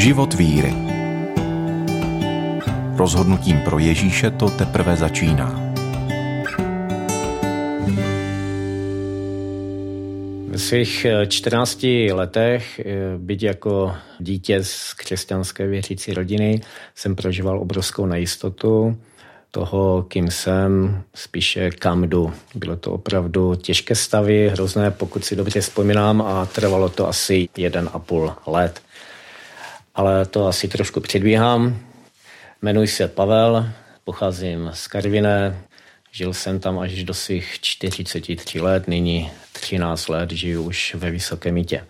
Život víry. Rozhodnutím pro Ježíše to teprve začíná. Ve svých 14 eh, letech, eh, byť jako dítě z křesťanské věřící rodiny, jsem prožíval obrovskou nejistotu toho, kým jsem, spíše kam jdu. Bylo to opravdu těžké stavy, hrozné, pokud si dobře vzpomínám, a trvalo to asi jeden a půl let. Ale to asi trošku předbíhám. Jmenuji se Pavel, pocházím z Karviné, žil jsem tam až do svých 43 let, nyní 13 let žiju už ve Vysoké Mítě.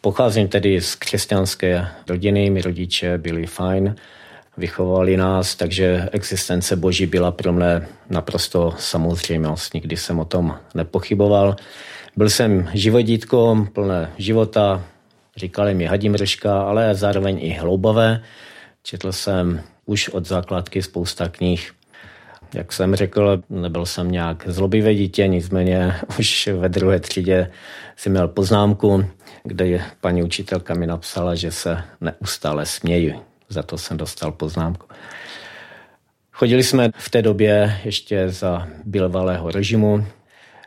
Pocházím tedy z křesťanské rodiny, my rodiče byli fajn, vychovali nás, takže existence Boží byla pro mě naprosto samozřejmost. Nikdy jsem o tom nepochyboval. Byl jsem živodítko, plné života, říkali mi hadimrška, ale zároveň i hloubavé. Četl jsem už od základky spousta knih. Jak jsem řekl, nebyl jsem nějak zlobivý dítě, nicméně už ve druhé třídě si měl poznámku, kde paní učitelka mi napsala, že se neustále směju. Za to jsem dostal poznámku. Chodili jsme v té době ještě za bilvalého režimu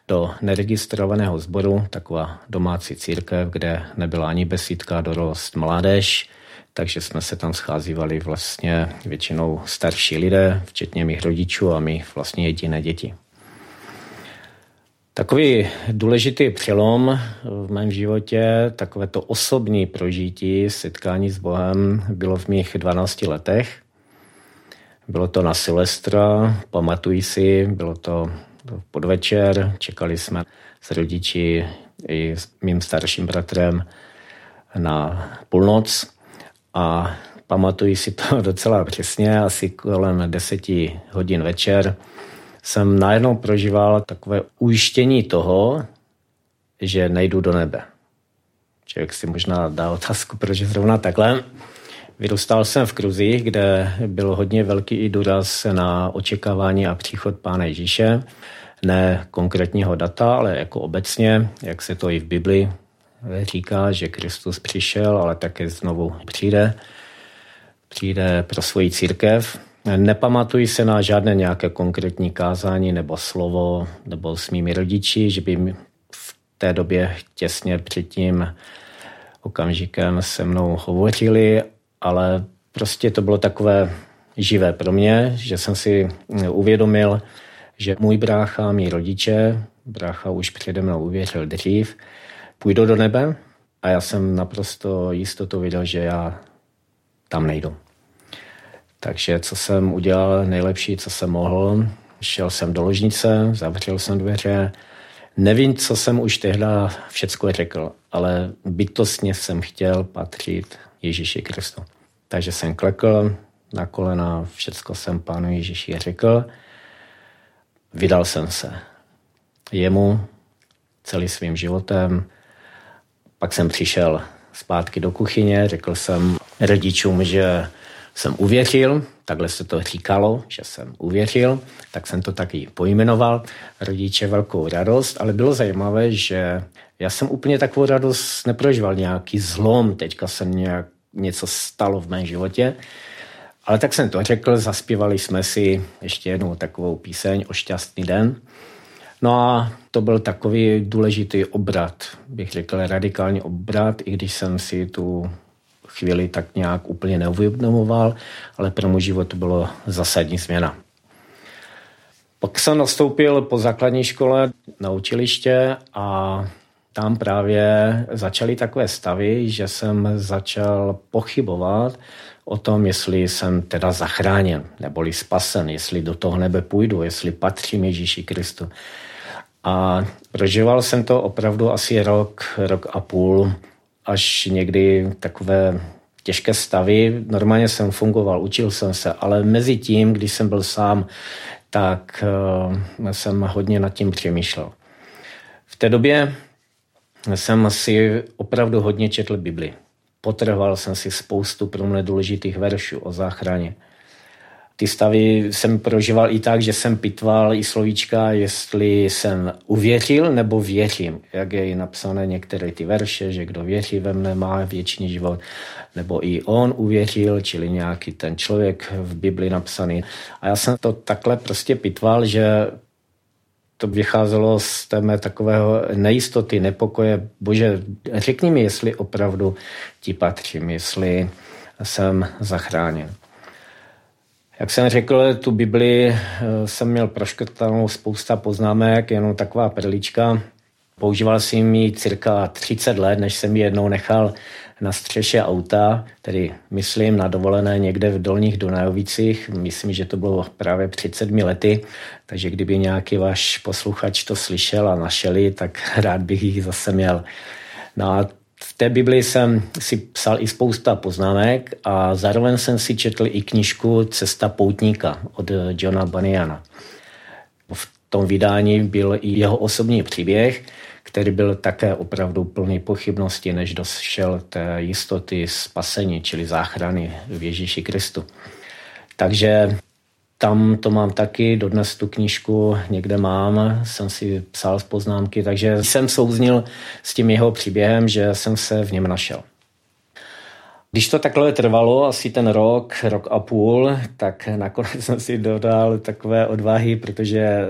do neregistrovaného sboru, taková domácí církev, kde nebyla ani besídka, dorost, mládež, takže jsme se tam scházívali vlastně většinou starší lidé, včetně mých rodičů a my vlastně jediné děti. Takový důležitý přelom v mém životě, takové to osobní prožití, setkání s Bohem bylo v mých 12 letech. Bylo to na Silvestra, pamatuji si, bylo to podvečer, čekali jsme s rodiči i s mým starším bratrem na půlnoc a pamatuji si to docela přesně, asi kolem deseti hodin večer jsem najednou prožíval takové ujištění toho, že nejdu do nebe. Člověk si možná dá otázku, proč zrovna takhle. Vyrůstal jsem v Kruzích, kde byl hodně velký i důraz na očekávání a příchod Pána Ježíše. Ne konkrétního data, ale jako obecně, jak se to i v Bibli říká, že Kristus přišel, ale také znovu přijde. Přijde pro svoji církev Nepamatuji se na žádné nějaké konkrétní kázání nebo slovo nebo s mými rodiči, že by v té době těsně před tím okamžikem se mnou hovořili, ale prostě to bylo takové živé pro mě, že jsem si uvědomil, že můj brácha, mý rodiče, brácha už přede mnou uvěřil dřív, půjdou do nebe a já jsem naprosto jistotu viděl, že já tam nejdu. Takže co jsem udělal nejlepší, co jsem mohl, šel jsem do ložnice, zavřel jsem dveře. Nevím, co jsem už tehdy všecko řekl, ale bytostně jsem chtěl patřit Ježíši Kristu. Takže jsem klekl na kolena, všecko jsem pánu Ježíši řekl. Vydal jsem se jemu celý svým životem. Pak jsem přišel zpátky do kuchyně, řekl jsem rodičům, že jsem uvěřil, takhle se to říkalo, že jsem uvěřil, tak jsem to taky pojmenoval. Rodiče velkou radost, ale bylo zajímavé, že já jsem úplně takovou radost neprožíval, nějaký zlom, teďka se nějak něco stalo v mém životě. Ale tak jsem to řekl, zaspívali jsme si ještě jednou takovou píseň o šťastný den. No a to byl takový důležitý obrat, bych řekl radikální obrat, i když jsem si tu chvíli tak nějak úplně neuvědomoval, ale pro můj život to bylo zásadní změna. Pak jsem nastoupil po základní škole na učiliště a tam právě začaly takové stavy, že jsem začal pochybovat o tom, jestli jsem teda zachráněn, neboli spasen, jestli do toho nebe půjdu, jestli patřím Ježíši Kristu. A prožíval jsem to opravdu asi rok, rok a půl, až někdy takové těžké stavy. Normálně jsem fungoval, učil jsem se, ale mezi tím, když jsem byl sám, tak uh, jsem hodně nad tím přemýšlel. V té době jsem si opravdu hodně četl Bibli. Potrhoval jsem si spoustu pro mě důležitých veršů o záchraně. ty stavy jsem prožíval i tak, že jsem pitval i slovíčka, jestli jsem uvěřil nebo věřím. Jak je napsané některé ty verše, že kdo věří ve mne má věčný život, nebo i on uvěřil, čili nějaký ten člověk v Bibli napsaný. A já jsem to takhle prostě pitval, že to vycházelo z té mé takového nejistoty, nepokoje. Bože, řekni mi, jestli opravdu ti patřím, jestli jsem zachráněn. Jak jsem řekl, tu Bibli eh, jsem měl proškrtanou spousta poznámek, jenom taková perlička. Používal jsem ji cirka 30 let, než jsem ji jednou nechal na střeše auta, tedy myslím na dovolené někde v Dolních Dunajovicích. Myslím, že to bylo právě před sedmi lety, takže kdyby nějaký váš posluchač to slyšel a našeli, tak rád bych jich zase měl. No a v té Bibli jsem si psal i spousta poznámek a zároveň jsem si četl i knižku Cesta poutníka od Johna Baniana. V tom vydání byl i jeho osobní příběh, který byl také opravdu plný pochybnosti, než došel té jistoty spasení, čili záchrany v Ježíši Kristu. Takže tam to mám taky, dodnes tu knížku někde mám, jsem si psal z poznámky, takže jsem souznil s tím jeho příběhem, že jsem se v něm našel. Když to takhle trvalo, asi ten rok, rok a půl, tak nakonec jsem si dodal takové odvahy, protože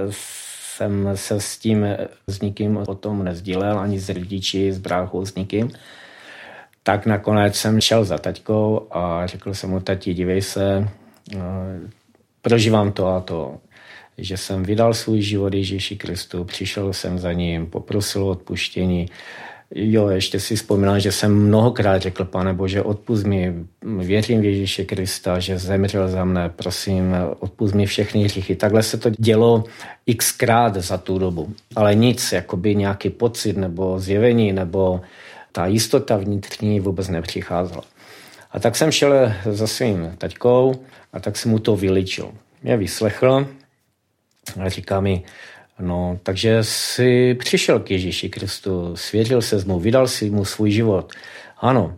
jsem se s tím s nikým o tom nezdílel, ani s rodiči, s bráchou, s nikým. Tak nakonec jsem šel za taťkou a řekl jsem mu, tati, dívej se, prožívám to a to, že jsem vydal svůj život Ježíši Kristu, přišel jsem za ním, poprosil o odpuštění. Jo, ještě si vzpomínám, že jsem mnohokrát řekl, pane Bože, odpust mi, věřím v Ježíše Krista, že zemřel za mne, prosím, odpust mi všechny hříchy. Takhle se to dělo xkrát za tu dobu, ale nic, jakoby nějaký pocit nebo zjevení nebo ta jistota vnitřní vůbec nepřicházela. A tak jsem šel za svým taťkou a tak jsem mu to vyličil. Mě vyslechl a říká mi, no, takže si přišel k Ježíši Kristu, svěřil se mu, vydal si mu svůj život. Ano,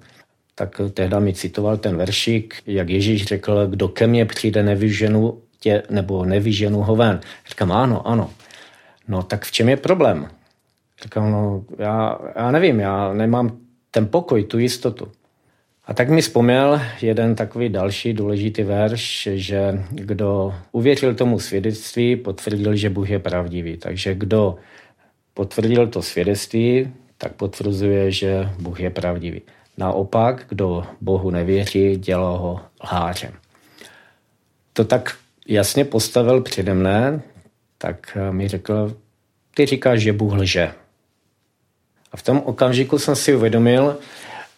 tak tehda mi citoval ten veršík, jak Ježíš řekl, kdo ke mně přijde, nevyženu tě, nebo nevyženu ho ven. Říkám, ano, ano. No tak v čem je problém? Říkám, no já, já nevím, já nemám ten pokoj, tu jistotu. A tak mi vzpomněl jeden takový další důležitý verš, že kdo uvěřil tomu svědectví, potvrdil, že Bůh je pravdivý. Takže kdo potvrdil to svědectví, tak potvrzuje, že Bůh je pravdivý. Naopak, kdo Bohu nevěří, dělá ho lhářem. To tak jasně postavil přede mne, tak mi řekl, ty říkáš, že Bůh lže. A v tom okamžiku jsem si uvědomil,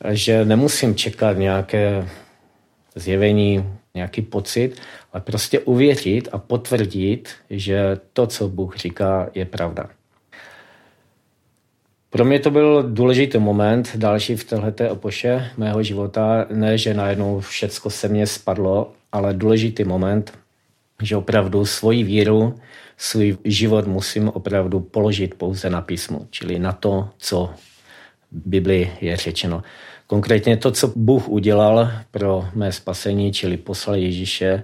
že nemusím čekat nějaké zjevení, nějaký pocit, ale prostě uvěřit a potvrdit, že to, co Bůh říká, je pravda. Pro mě to byl důležitý moment, další v této opoše mého života. Ne, že najednou všecko se mně spadlo, ale důležitý moment, že opravdu svoji víru, svůj život musím opravdu položit pouze na písmu, čili na to, co v Biblii je řečeno. Konkrétně to, co Bůh udělal pro mé spasení, čili poslal Ježíše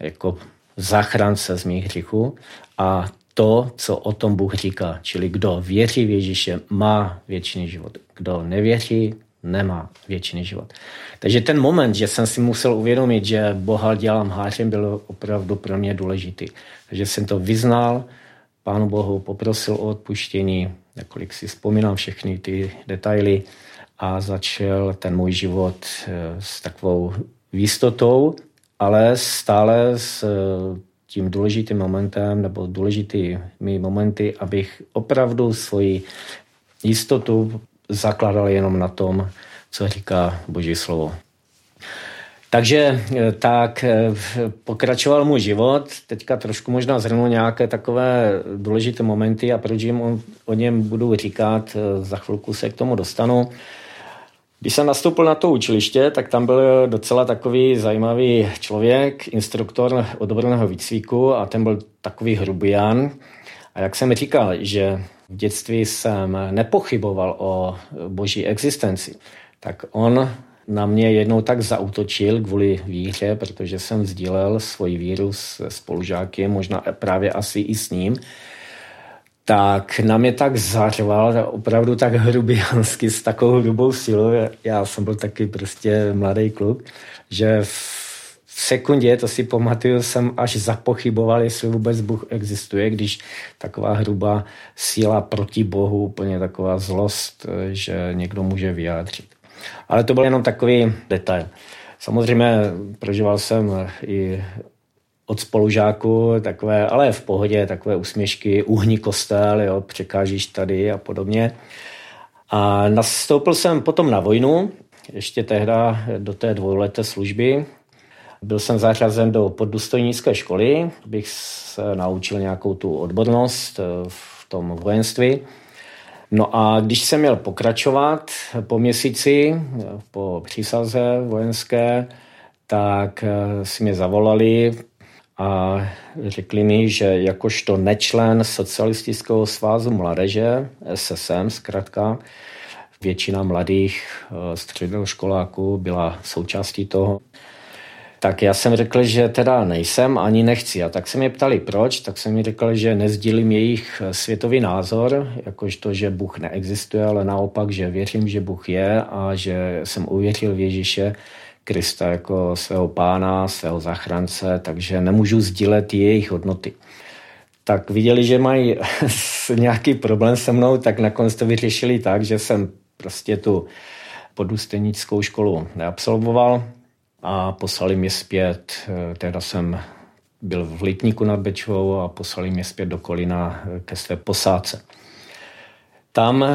jako záchránce z mých hříchů a to, co o tom Bůh říká, čili kdo věří v Ježíše, má věčný život. Kdo nevěří, nemá věčný život. Takže ten moment, že jsem si musel uvědomit, že Boha dělám hářem, byl opravdu pro mě důležitý. Takže jsem to vyznal, Pánu Bohu poprosil o odpuštění, nakolik si vzpomínám všechny ty detaily a začal ten můj život eh, s takovou výstotou, ale stále s eh, tím důležitým momentem nebo důležitými momenty, abych opravdu svoji jistotu zakládal jenom na tom, co říká Boží slovo. Takže eh, tak pokračoval můj život. Teďka trošku možná zhrnu nějaké takové důležité momenty a proč jim o, o něm budu říkat, za chvilku se k tomu dostanu. Když jsem nastoupil na to učiliště, tak tam byl docela takový zajímavý člověk, instruktor odborného výcviku a ten byl takový hrubián. A jak jsem říkal, že v dětství jsem nepochyboval o boží existenci, tak on na mě jednou tak zautočil kvůli víře, protože jsem sdílel svoji víru s spolužáky, možná právě asi i s ním, tak na mě tak zařval, opravdu tak hrubiansky, s takovou hrubou silou. Já jsem byl taky prostě mladý kluk, že v sekundě, to si pamatuju, jsem až zapochyboval, jestli vůbec Bůh existuje, když taková hrubá síla proti Bohu, úplně taková zlost, že někdo může vyjádřit. Ale to byl jenom takový detail. Samozřejmě prožíval jsem i od spolužáků, takové, ale v pohodě, takové usměšky, uhni kostel, jo, překážíš tady a podobně. A nastoupil jsem potom na vojnu, ještě tehda do té dvouleté služby. Byl jsem zařazen do poddůstojnické školy, abych se naučil nějakou tu odbornost eh, v tom vojenství. No a když jsem měl pokračovat po měsíci, po přísaze vojenské, tak eh, si mě zavolali a řekli mi, že jakožto nečlen Socialistického svazu mladeže, SSM zkrátka, většina mladých eh, středoškoláků byla součástí toho, tak já jsem řekl, že teda nejsem ani nechci. A tak se mě ptali proč, tak jsem mi řekl, že nezdílím jejich eh, světový názor, jakožto, že Bůh neexistuje, ale naopak, že věřím, že Bůh je a že jsem uvěřil v Ježíše Krista jako svého pána, svého zachránce, takže nemůžu sdílet jejich hodnoty. Tak viděli, že mají nějaký problém se mnou, tak nakonec to vyřešili tak, že jsem prostě tu podůstojnickou školu neabsolvoval a poslali mě zpět, teda jsem byl v Litníku nad Bečvou a poslali mě zpět do Kolina ke své posádce. Tam eh,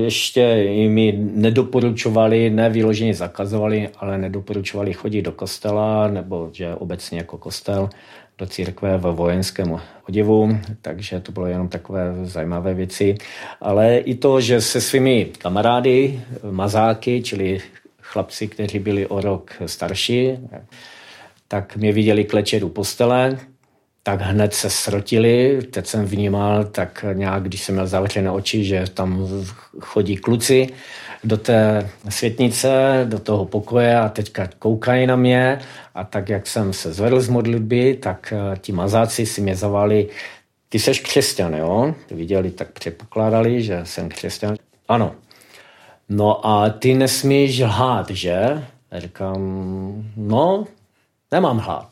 ještě mi nedoporučovali, ne vyloženě zakazovali, ale nedoporučovali chodit do kostela, nebo že obecně jako kostel, do církve ve vojenském oděvu, takže to bylo jenom takové zajímavé věci. Ale i to, že se svými kamarády, mazáky, čili chlapci, kteří byli o rok starší, tak mě viděli klečet u postele, tak hned se srotili. Teď jsem vnímal tak nějak, když jsem měl zavřené oči, že tam chodí kluci do té světnice, do toho pokoje a teďka koukají na mě a tak, jak jsem se zvedl z modlitby, tak eh, ti mazáci si mě zavali, ty seš křesťan, jo? Viděli, tak předpokládali, že jsem křesťan. Ano. No a ty nesmíš lhát, že? říkám, no, nemám hlát.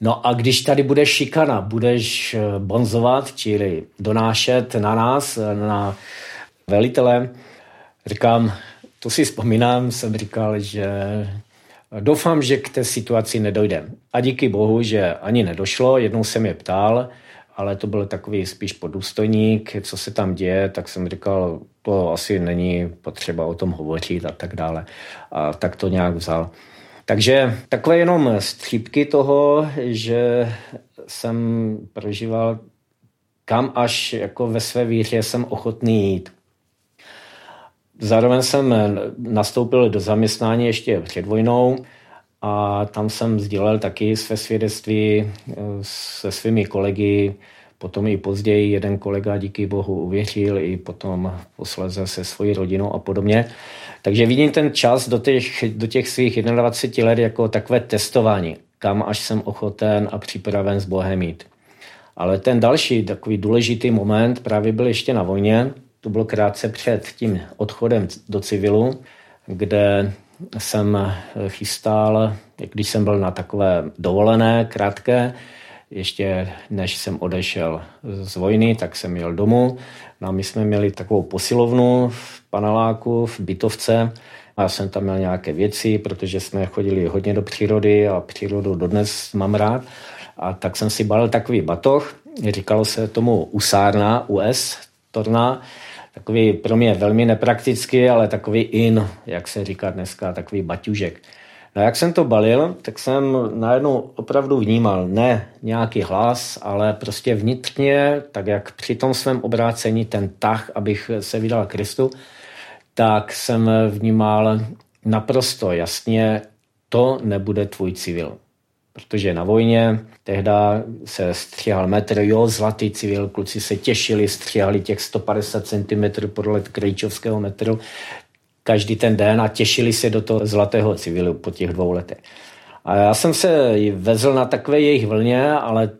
No a když tady bude šikana, budeš eh, bonzovat, čili donášet na nás, na velitele, říkám, to si vzpomínám, jsem říkal, že doufám, že k té situaci nedojde. A díky bohu, že ani nedošlo, jednou jsem je ptal, ale to byl takový spíš podůstojník, co se tam děje, tak jsem říkal, to asi není potřeba o tom hovořit a tak dále. A tak to nějak vzal. Takže takové jenom střípky toho, že jsem prožíval, kam až jako ve své víře jsem ochotný jít. Zároveň jsem nastoupil do zaměstnání ještě před vojnou a tam jsem sdílel taky své svědectví eh, se svými kolegy, potom i později jeden kolega díky bohu uvěřil, i potom posleze se svojí rodinou a podobně. Takže vidím ten čas do těch, do těch svých 21 let jako takové testování, kam až jsem ochoten a připraven s Bohem mít. Ale ten další takový důležitý moment právě byl ještě na vojně. To bylo krátce před tím odchodem do civilu, kde jsem chystal, když jsem byl na takové dovolené, krátké, ještě než jsem odešel z vojny, tak jsem jel domů. No a my jsme měli takovou posilovnu v paneláku, v bytovce. A já jsem tam měl nějaké věci, protože jsme chodili hodně do přírody a přírodu dodnes mám rád. A tak jsem si balil takový batoh, říkalo se tomu usárna, US, torna, takový pro mě velmi nepraktický, ale takový in, jak se říká dneska, takový baťužek. No jak jsem to balil, tak jsem najednou opravdu vnímal ne nějaký hlas, ale prostě vnitřně, tak jak při tom svém obrácení ten tah, abych se vydal Kristu, tak jsem vnímal naprosto jasně, to nebude tvůj civil. Protože na vojně tehda se stříhal metr, jo, zlatý civil, kluci se těšili, stříhali těch 150 cm podle krejčovského metru, každý ten den a těšili se do toho zlatého civilu po těch dvou letech. A já jsem se vezl na takové jejich vlně, ale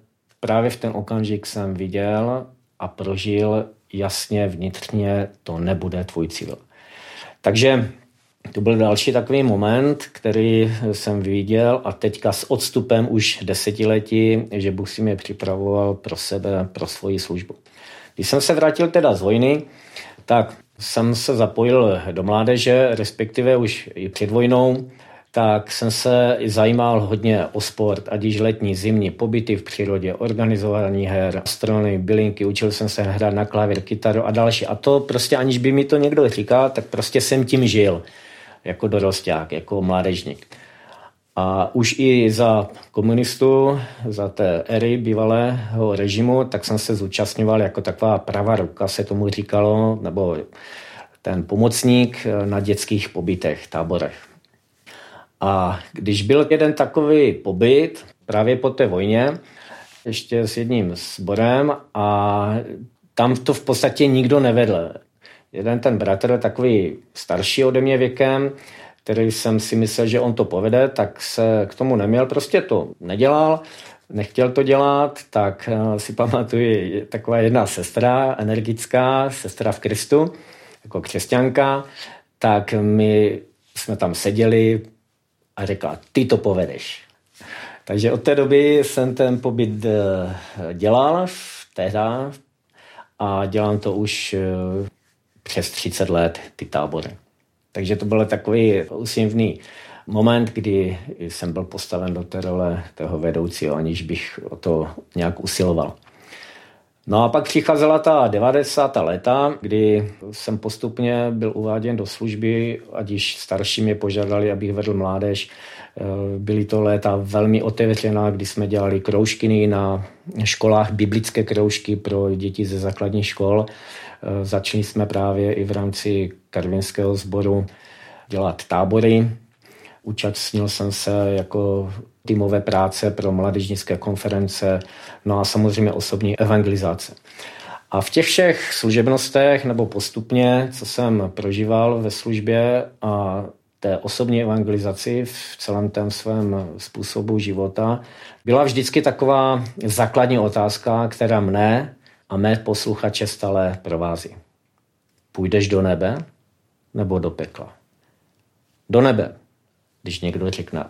právě v ten okamžik jsem viděl a prožil jasně vnitřně, to nebude tvůj cíl. Takže to byl další takový moment, který jsem viděl a teďka s odstupem už desetiletí, že Bůh si mě připravoval pro sebe, pro svoji službu. Když jsem se vrátil teda z vojny, tak jsem se zapojil do mládeže, respektive už i před vojnou, tak jsem se zajímal hodně o sport, ať již letní, zimní, pobyty v přírodě, organizování her, strany, bylinky, učil jsem se hrát na klavír, kytaru a další. A to prostě aniž by mi to někdo říkal, tak prostě jsem tím žil jako dorosták, jako mládežník. A už i za komunistů, za té éry bývalého režimu, tak jsem se zúčastňoval jako taková pravá ruka, se tomu říkalo, nebo ten pomocník na dětských pobytech, táborech. A když byl jeden takový pobyt, právě po té vojně, ještě s jedním sborem a tam to v podstatě nikdo nevedl. Jeden ten bratr, takový starší ode mě věkem, který jsem si myslel, že on to povede, tak se k tomu neměl, prostě to nedělal, nechtěl to dělat, tak eh, si pamatuju taková jedna sestra, energická, sestra v Kristu, jako křesťanka, tak my jsme tam seděli a řekla, ty to povedeš. Takže od té doby jsem ten pobyt eh, dělal tehda a dělám to už eh, přes 30 let, ty tábory. Takže to byl takový úsměvný moment, kdy jsem byl postaven do té role toho vedoucího, aniž bych o to nějak usiloval. No a pak přicházela ta 90. léta, kdy jsem postupně byl uváděn do služby, ať již starší mě požádali, abych vedl mládež. Byly to léta velmi otevřená, kdy jsme dělali kroužkiny na školách, biblické kroužky pro děti ze základních škol. Eh, začali jsme právě i v rámci karvinského sboru dělat tábory. Účastnil jsem se jako týmové práce pro mládežnické konference, no a samozřejmě osobní evangelizace. A v těch všech služebnostech nebo postupně, co jsem prožíval ve službě a té osobní evangelizaci v celém tom svém způsobu života, byla vždycky taková základní otázka, která mne a mé posluchače stále provází. Půjdeš do nebe nebo do pekla? Do nebe, když někdo řekne.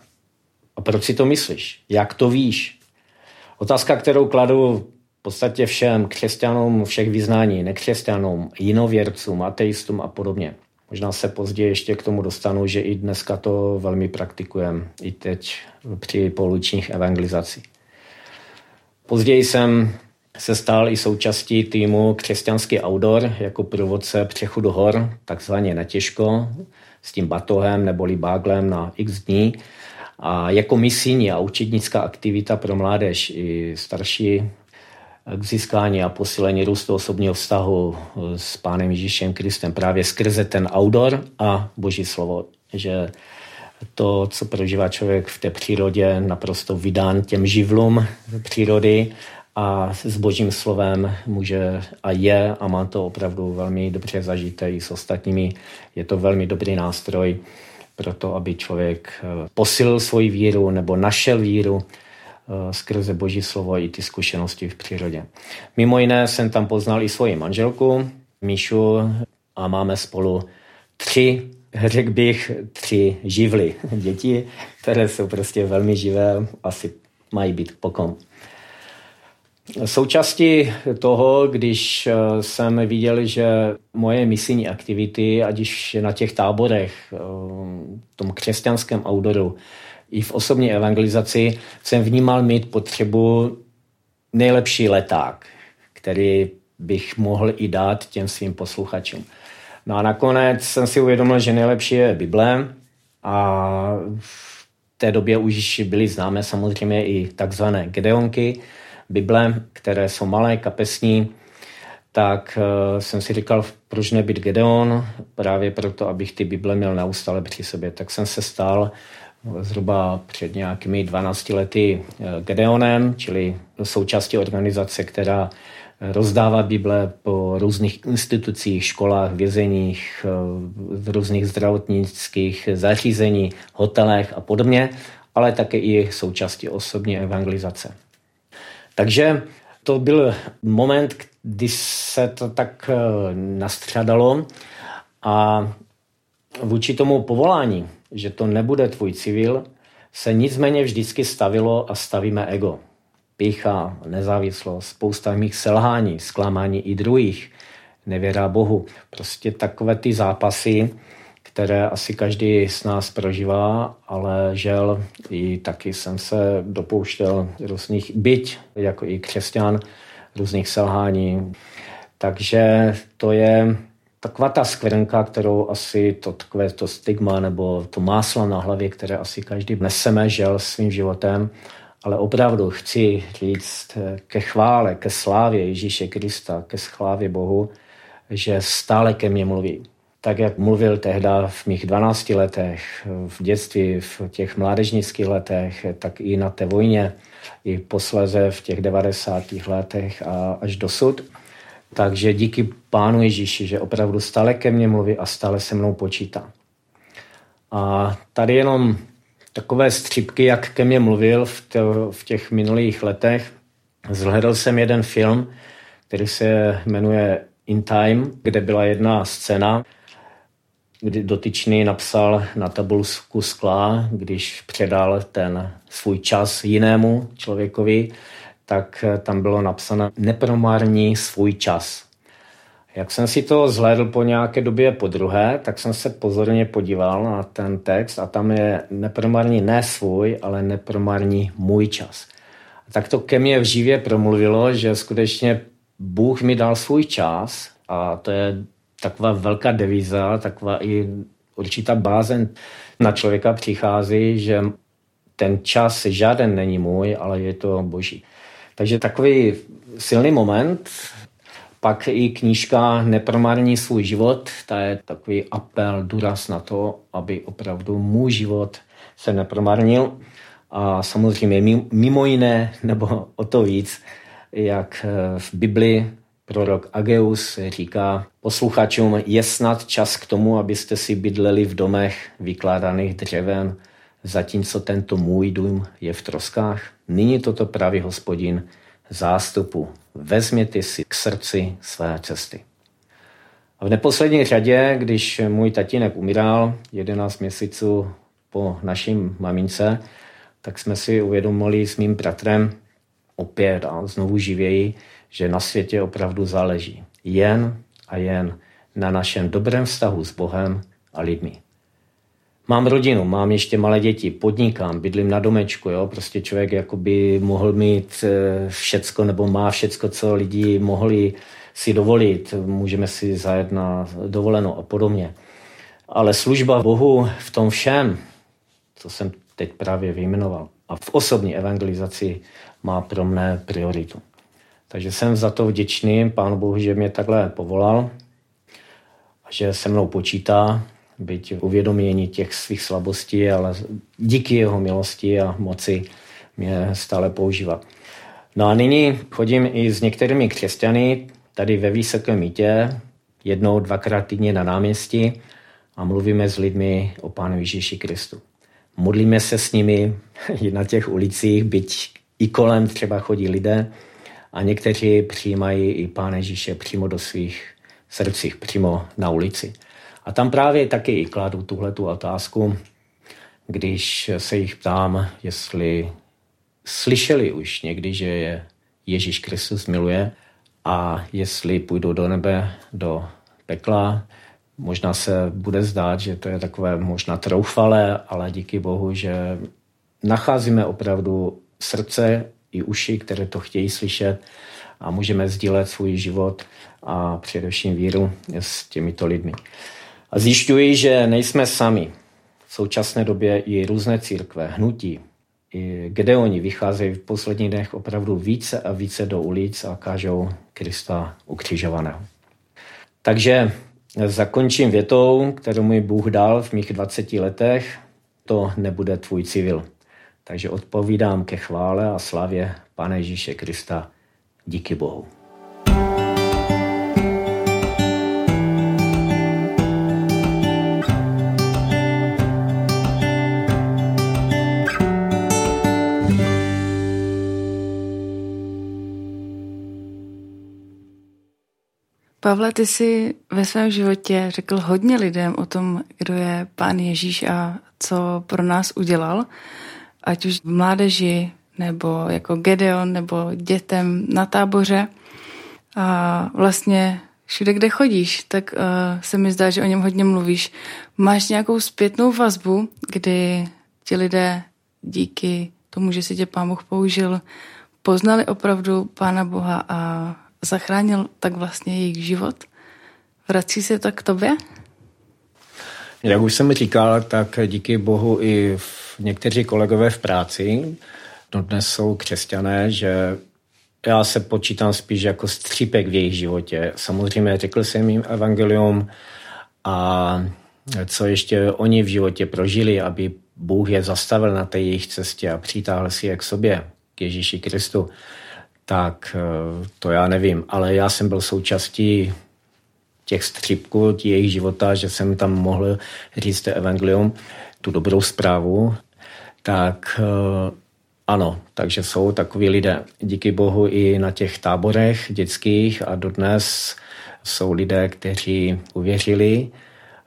A proč si to myslíš? Jak to víš? Otázka, kterou kladu v podstatě všem křesťanům všech vyznání, nekřesťanům, jinověrcům, ateistům a podobně. Možná se později ještě k tomu dostanu, že i dneska to velmi praktikujeme, i teď při polučních evangelizací. Později jsem se stal i součástí týmu Křesťanský outdoor jako průvodce přechodu hor, takzvaně na těžko, s tím batohem neboli báglem na x dní. A jako misijní a učednická aktivita pro mládež i starší k získání a posílení růstu osobního vztahu s Pánem Ježíšem Kristem právě skrze ten outdoor a Boží slovo, že to, co prožívá člověk v té přírodě, naprosto vydán těm živlům přírody a s božím slovem může a je a má to opravdu velmi dobře zažité i s ostatními. Je to velmi dobrý nástroj pro to, aby člověk eh, posilil svoji víru nebo našel víru eh, skrze boží slovo i ty zkušenosti v přírodě. Mimo jiné jsem tam poznal i svoji manželku, Míšu, a máme spolu tři, řekl bych, tři živly děti, které jsou prostě velmi živé, asi mají být pokom. Součástí toho, když eh, jsem viděl, že moje misijní aktivity, ať již na těch táborech, eh, v tom křesťanském outdooru, i v osobní evangelizaci, jsem vnímal mít potřebu nejlepší leták, který bych mohl i dát těm svým posluchačům. No a nakonec jsem si uvědomil, že nejlepší je Bible a v té době už byly známé samozřejmě i takzvané Gedeonky, Bible, které jsou malé, kapesní, tak uh, jsem si říkal, proč nebyt Gedeon, právě proto, abych ty Bible měl neustále při sobě. Tak jsem se stal zhruba před nějakými 12 lety eh, Gedeonem, čili součástí organizace, která rozdávat Bible po různých institucích, školách, vězeních, v různých zdravotnických zařízení, hotelech a podobně, ale také i součástí osobní evangelizace. Takže to byl moment, kdy se to tak eh, nastřadalo a vůči tomu povolání, že to nebude tvůj civil, se nicméně vždycky stavilo a stavíme ego. Pícha, nezávislost, spousta mých selhání, zklamání i druhých, nevěra Bohu. Prostě takové ty zápasy, které asi každý z nás prožívá, ale žel i taky jsem se dopouštěl různých byť, jako i křesťan, různých selhání. Takže to je taková ta skvrnka, kterou asi to takové to stigma nebo to máslo na hlavě, které asi každý neseme, žel svým životem, ale opravdu chci říct ke chvále, ke slávě Ježíše Krista, ke slávě Bohu, že stále ke mně mluví tak jak mluvil tehdy v mých 12 letech, v dětství, v těch mládežnických letech, tak i na té vojně, i posléze v těch 90. letech a až dosud. Takže díky Pánu Ježíši, že opravdu stále ke mně mluví a stále se mnou počítá. A tady jenom takové střípky, jak ke mně mluvil v, v těch minulých letech. Zhledal jsem jeden film, který se jmenuje In Time, kde byla jedna scéna, kdy dotyčný napsal na tabulku skla, když předal ten svůj čas jinému člověkovi, tak tam bylo napsáno nepromarní svůj čas. Jak jsem si to zhlédl po nějaké době po druhé, tak jsem se pozorně podíval na ten text a tam je nepromarní ne svůj, ale nepromarní můj čas. A tak to ke mně v živě promluvilo, že skutečně Bůh mi dal svůj čas a to je taková velká devíza, taková i určitá bázen na člověka přichází, že ten čas žádný není můj, ale je to boží. Takže takový silný moment, pak i knížka Nepromarní svůj život, ta je takový apel, důraz na to, aby opravdu můj život se nepromarnil. A samozřejmě mimo jiné, nebo o to víc, jak v Bibli Prorok Ageus říká posluchačům, je snad čas k tomu, abyste si bydleli v domech vykládaných dřeven, zatímco tento můj dům je v troskách. Nyní toto praví hospodin zástupu. Vezměte si k srdci své cesty. A v neposlední řadě, když můj tatínek umíral 11 měsíců po naším mamince, tak jsme si uvědomili s mým bratrem opět a znovu živěji, že na světě opravdu záleží jen a jen na našem dobrém vztahu s Bohem a lidmi. Mám rodinu, mám ještě malé děti, podnikám, bydlím na domečku, jo? prostě člověk jakoby mohl mít eh, všecko nebo má všecko, co lidi mohli si dovolit, můžeme si zajet na dovolenou a podobně. Ale služba Bohu v tom všem, co jsem teď právě vyjmenoval, a v osobní evangelizaci má pro mne prioritu. Takže jsem za to vděčný Pánu Bohu, že mě takhle povolal a že se mnou počítá, byť uvědomění těch svých slabostí, ale díky jeho milosti a moci mě stále používá. No a nyní chodím i s některými křesťany tady ve Vysokém mítě, jednou, dvakrát týdně na náměstí a mluvíme s lidmi o Pánu Ježíši Kristu. Modlíme se s nimi i na těch ulicích, byť i kolem třeba chodí lidé, a někteří přijímají i Pána Ježíše přímo do svých srdcích, přímo na ulici. A tam právě taky i kladu tuhle tu otázku, když se jich ptám, jestli slyšeli už někdy, že je Ježíš Kristus miluje a jestli půjdou do nebe, do pekla, možná se bude zdát, že to je takové možná troufalé, ale díky Bohu, že nacházíme opravdu srdce i uši, které to chtějí slyšet a můžeme sdílet svůj život a především víru s těmito lidmi. A zjišťuji, že nejsme sami. V současné době i různé církve, hnutí, kde oni vycházejí v posledních dnech opravdu více a více do ulic a kážou Krista ukřižovaného. Takže zakončím větou, kterou mi Bůh dal v mých 20 letech. To nebude tvůj civil. Takže odpovídám ke chvále a slavě Pane Ježíše Krista. Díky Bohu. Pavle, ty jsi ve svém životě řekl hodně lidem o tom, kdo je Pán Ježíš a co pro nás udělal ať už v mládeži, nebo jako Gedeon, nebo dětem na táboře. A vlastně všude, kde chodíš, tak uh, se mi zdá, že o něm hodně mluvíš. Máš nějakou zpětnou vazbu, kdy ti lidé díky tomu, že si tě Pán Bůh použil, poznali opravdu Pána Boha a zachránil tak vlastně jejich život? Vrací se to k tobě? Jak už jsem říkal, tak díky Bohu i v někteří kolegové v práci dnes jsou křesťané, že já se počítám spíš jako střípek v jejich životě. Samozřejmě řekl jsem jim evangelium a co ještě oni v životě prožili, aby Bůh je zastavil na té jejich cestě a přitáhl si je k sobě, k Ježíši Kristu, tak eh, to já nevím. Ale já jsem byl součástí těch střípků jejich života, že jsem tam mohl říct evangelium, tu dobrou zprávu, tak eh, ano, takže jsou takový lidé. Díky bohu i na těch táborech dětských a dodnes jsou lidé, kteří uvěřili,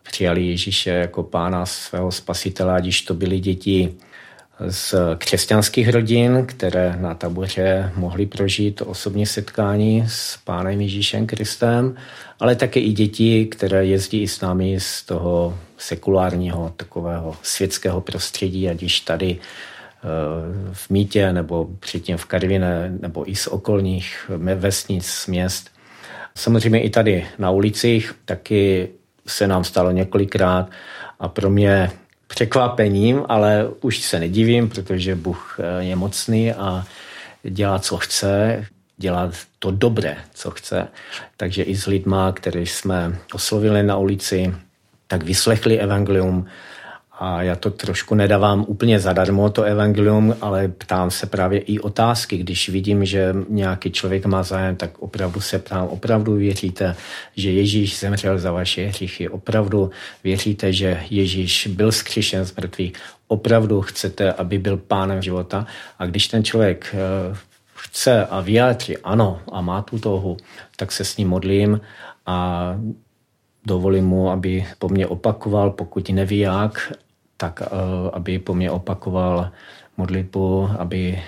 přijali Ježíše jako pána svého spasitele, když to byly děti z křesťanských rodin, které na taboře mohly prožít osobní setkání s pánem Ježíšem Kristem, ale také i děti, které jezdí i s námi z toho sekulárního, takového světského prostředí, ať již tady eh, v Mítě nebo předtím v Karvine nebo i z okolních vesnic, měst. Samozřejmě i tady na ulicích taky se nám stalo několikrát a pro mě překvapením, ale už se nedivím, protože Bůh eh, je mocný a dělá, co chce, dělá to dobré, co chce. Takže i s lidma, které jsme oslovili na ulici, tak vyslechli evangelium, a já to trošku nedávám úplně zadarmo, to evangelium, ale ptám se právě i otázky. Když vidím, že nějaký člověk má zájem, tak opravdu se ptám, opravdu věříte, že Ježíš zemřel za vaše hříchy? Opravdu věříte, že Ježíš byl zkříšen z mrtvých? Opravdu chcete, aby byl pánem života? A když ten člověk eh, chce a vyjádří ano a má tu touhu, tak se s ním modlím a dovolím mu, aby po mně opakoval, pokud neví jak, tak eh, aby po mně opakoval modlitbu, aby eh,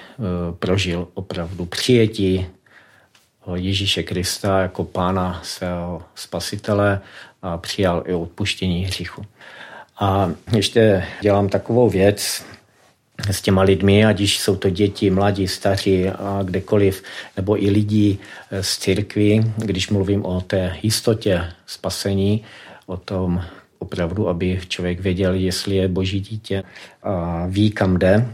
prožil opravdu přijetí eh, Ježíše Krista jako pána svého spasitele a přijal i odpuštění hříchu. A ještě dělám takovou věc s těma lidmi, ať již jsou to děti, mladí, staří a kdekoliv, nebo i lidi z církvy, když mluvím o té jistotě spasení, o tom opravdu, aby člověk věděl, jestli je boží dítě a ví, kam jde,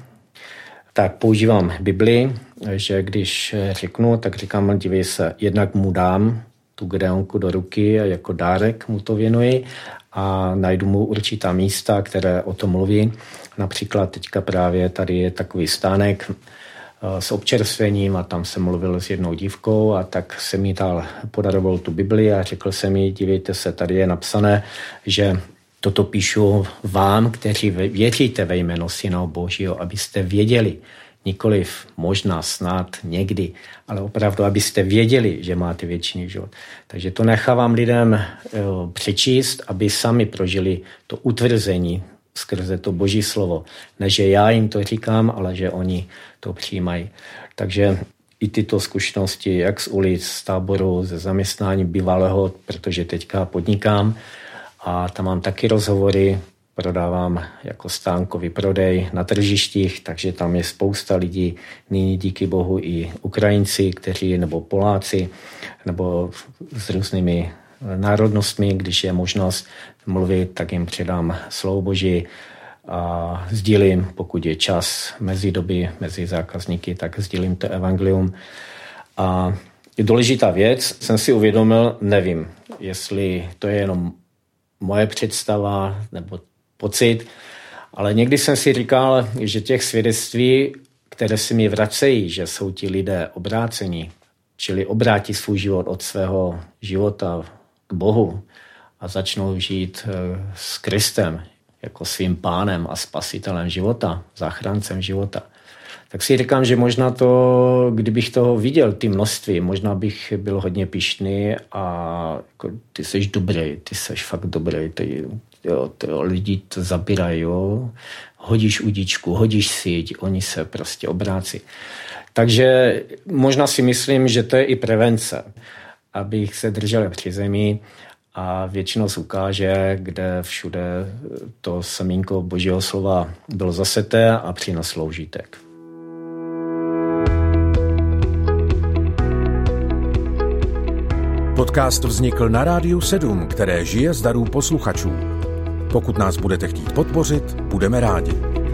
tak používám Bibli, že když řeknu, tak říkám, dívej se, jednak mu dám tu Gedeonku do ruky a jako dárek mu to věnuji a najdu mu určitá místa, které o tom mluví. Například teďka právě tady je takový stánek s občerstvením a tam jsem mluvil s jednou dívkou a tak jsem mi dal, podaroval tu Bibli a řekl jsem jí, dívejte se, tady je napsané, že toto píšu vám, kteří věříte ve jméno Syna Božího, abyste věděli, nikoliv možná snad někdy, ale opravdu, abyste věděli, že máte věčný život. Takže to nechávám lidem eh, přečíst, aby sami prožili to utvrzení skrze to boží slovo. Ne, že já jim to říkám, ale že oni to přijímají. Takže i tyto zkušenosti, jak z ulic, z táboru, ze zaměstnání bývalého, protože teďka podnikám a tam mám taky rozhovory, prodávám jako stánkový prodej na tržištích, takže tam je spousta lidí, nyní díky bohu i Ukrajinci, kteří, nebo Poláci, nebo s různými národnostmi, když je možnost mluvit, tak jim předám slovo Boží a sdílím, pokud je čas mezi doby, mezi zákazníky, tak sdílím to evangelium. A je důležitá věc, jsem si uvědomil, nevím, jestli to je jenom moje představa nebo pocit, ale někdy jsem si říkal, že těch svědectví, které si mi vracejí, že jsou ti lidé obrácení, čili obrátí svůj život od svého života k Bohu a začnou žít eh, s Kristem jako svým pánem a spasitelem života, záchrancem života, tak si říkám, že možná to, kdybych toho viděl, ty množství, možná bych byl hodně pišný a jako, ty jsi dobrý, ty jsi fakt dobrý, ty, jo, ty, jo, lidi to zabírají, jo. hodíš udičku, hodíš síť, oni se prostě obrácí. Takže možná si myslím, že to je i prevence, abych se držel při zemi a většinou se ukáže, kde všude to semínko božího slova bylo zaseté a přineslo užitek. Podcast vznikl na Rádiu 7, které žije z darů posluchačů. Pokud nás budete chtít podpořit, budeme rádi.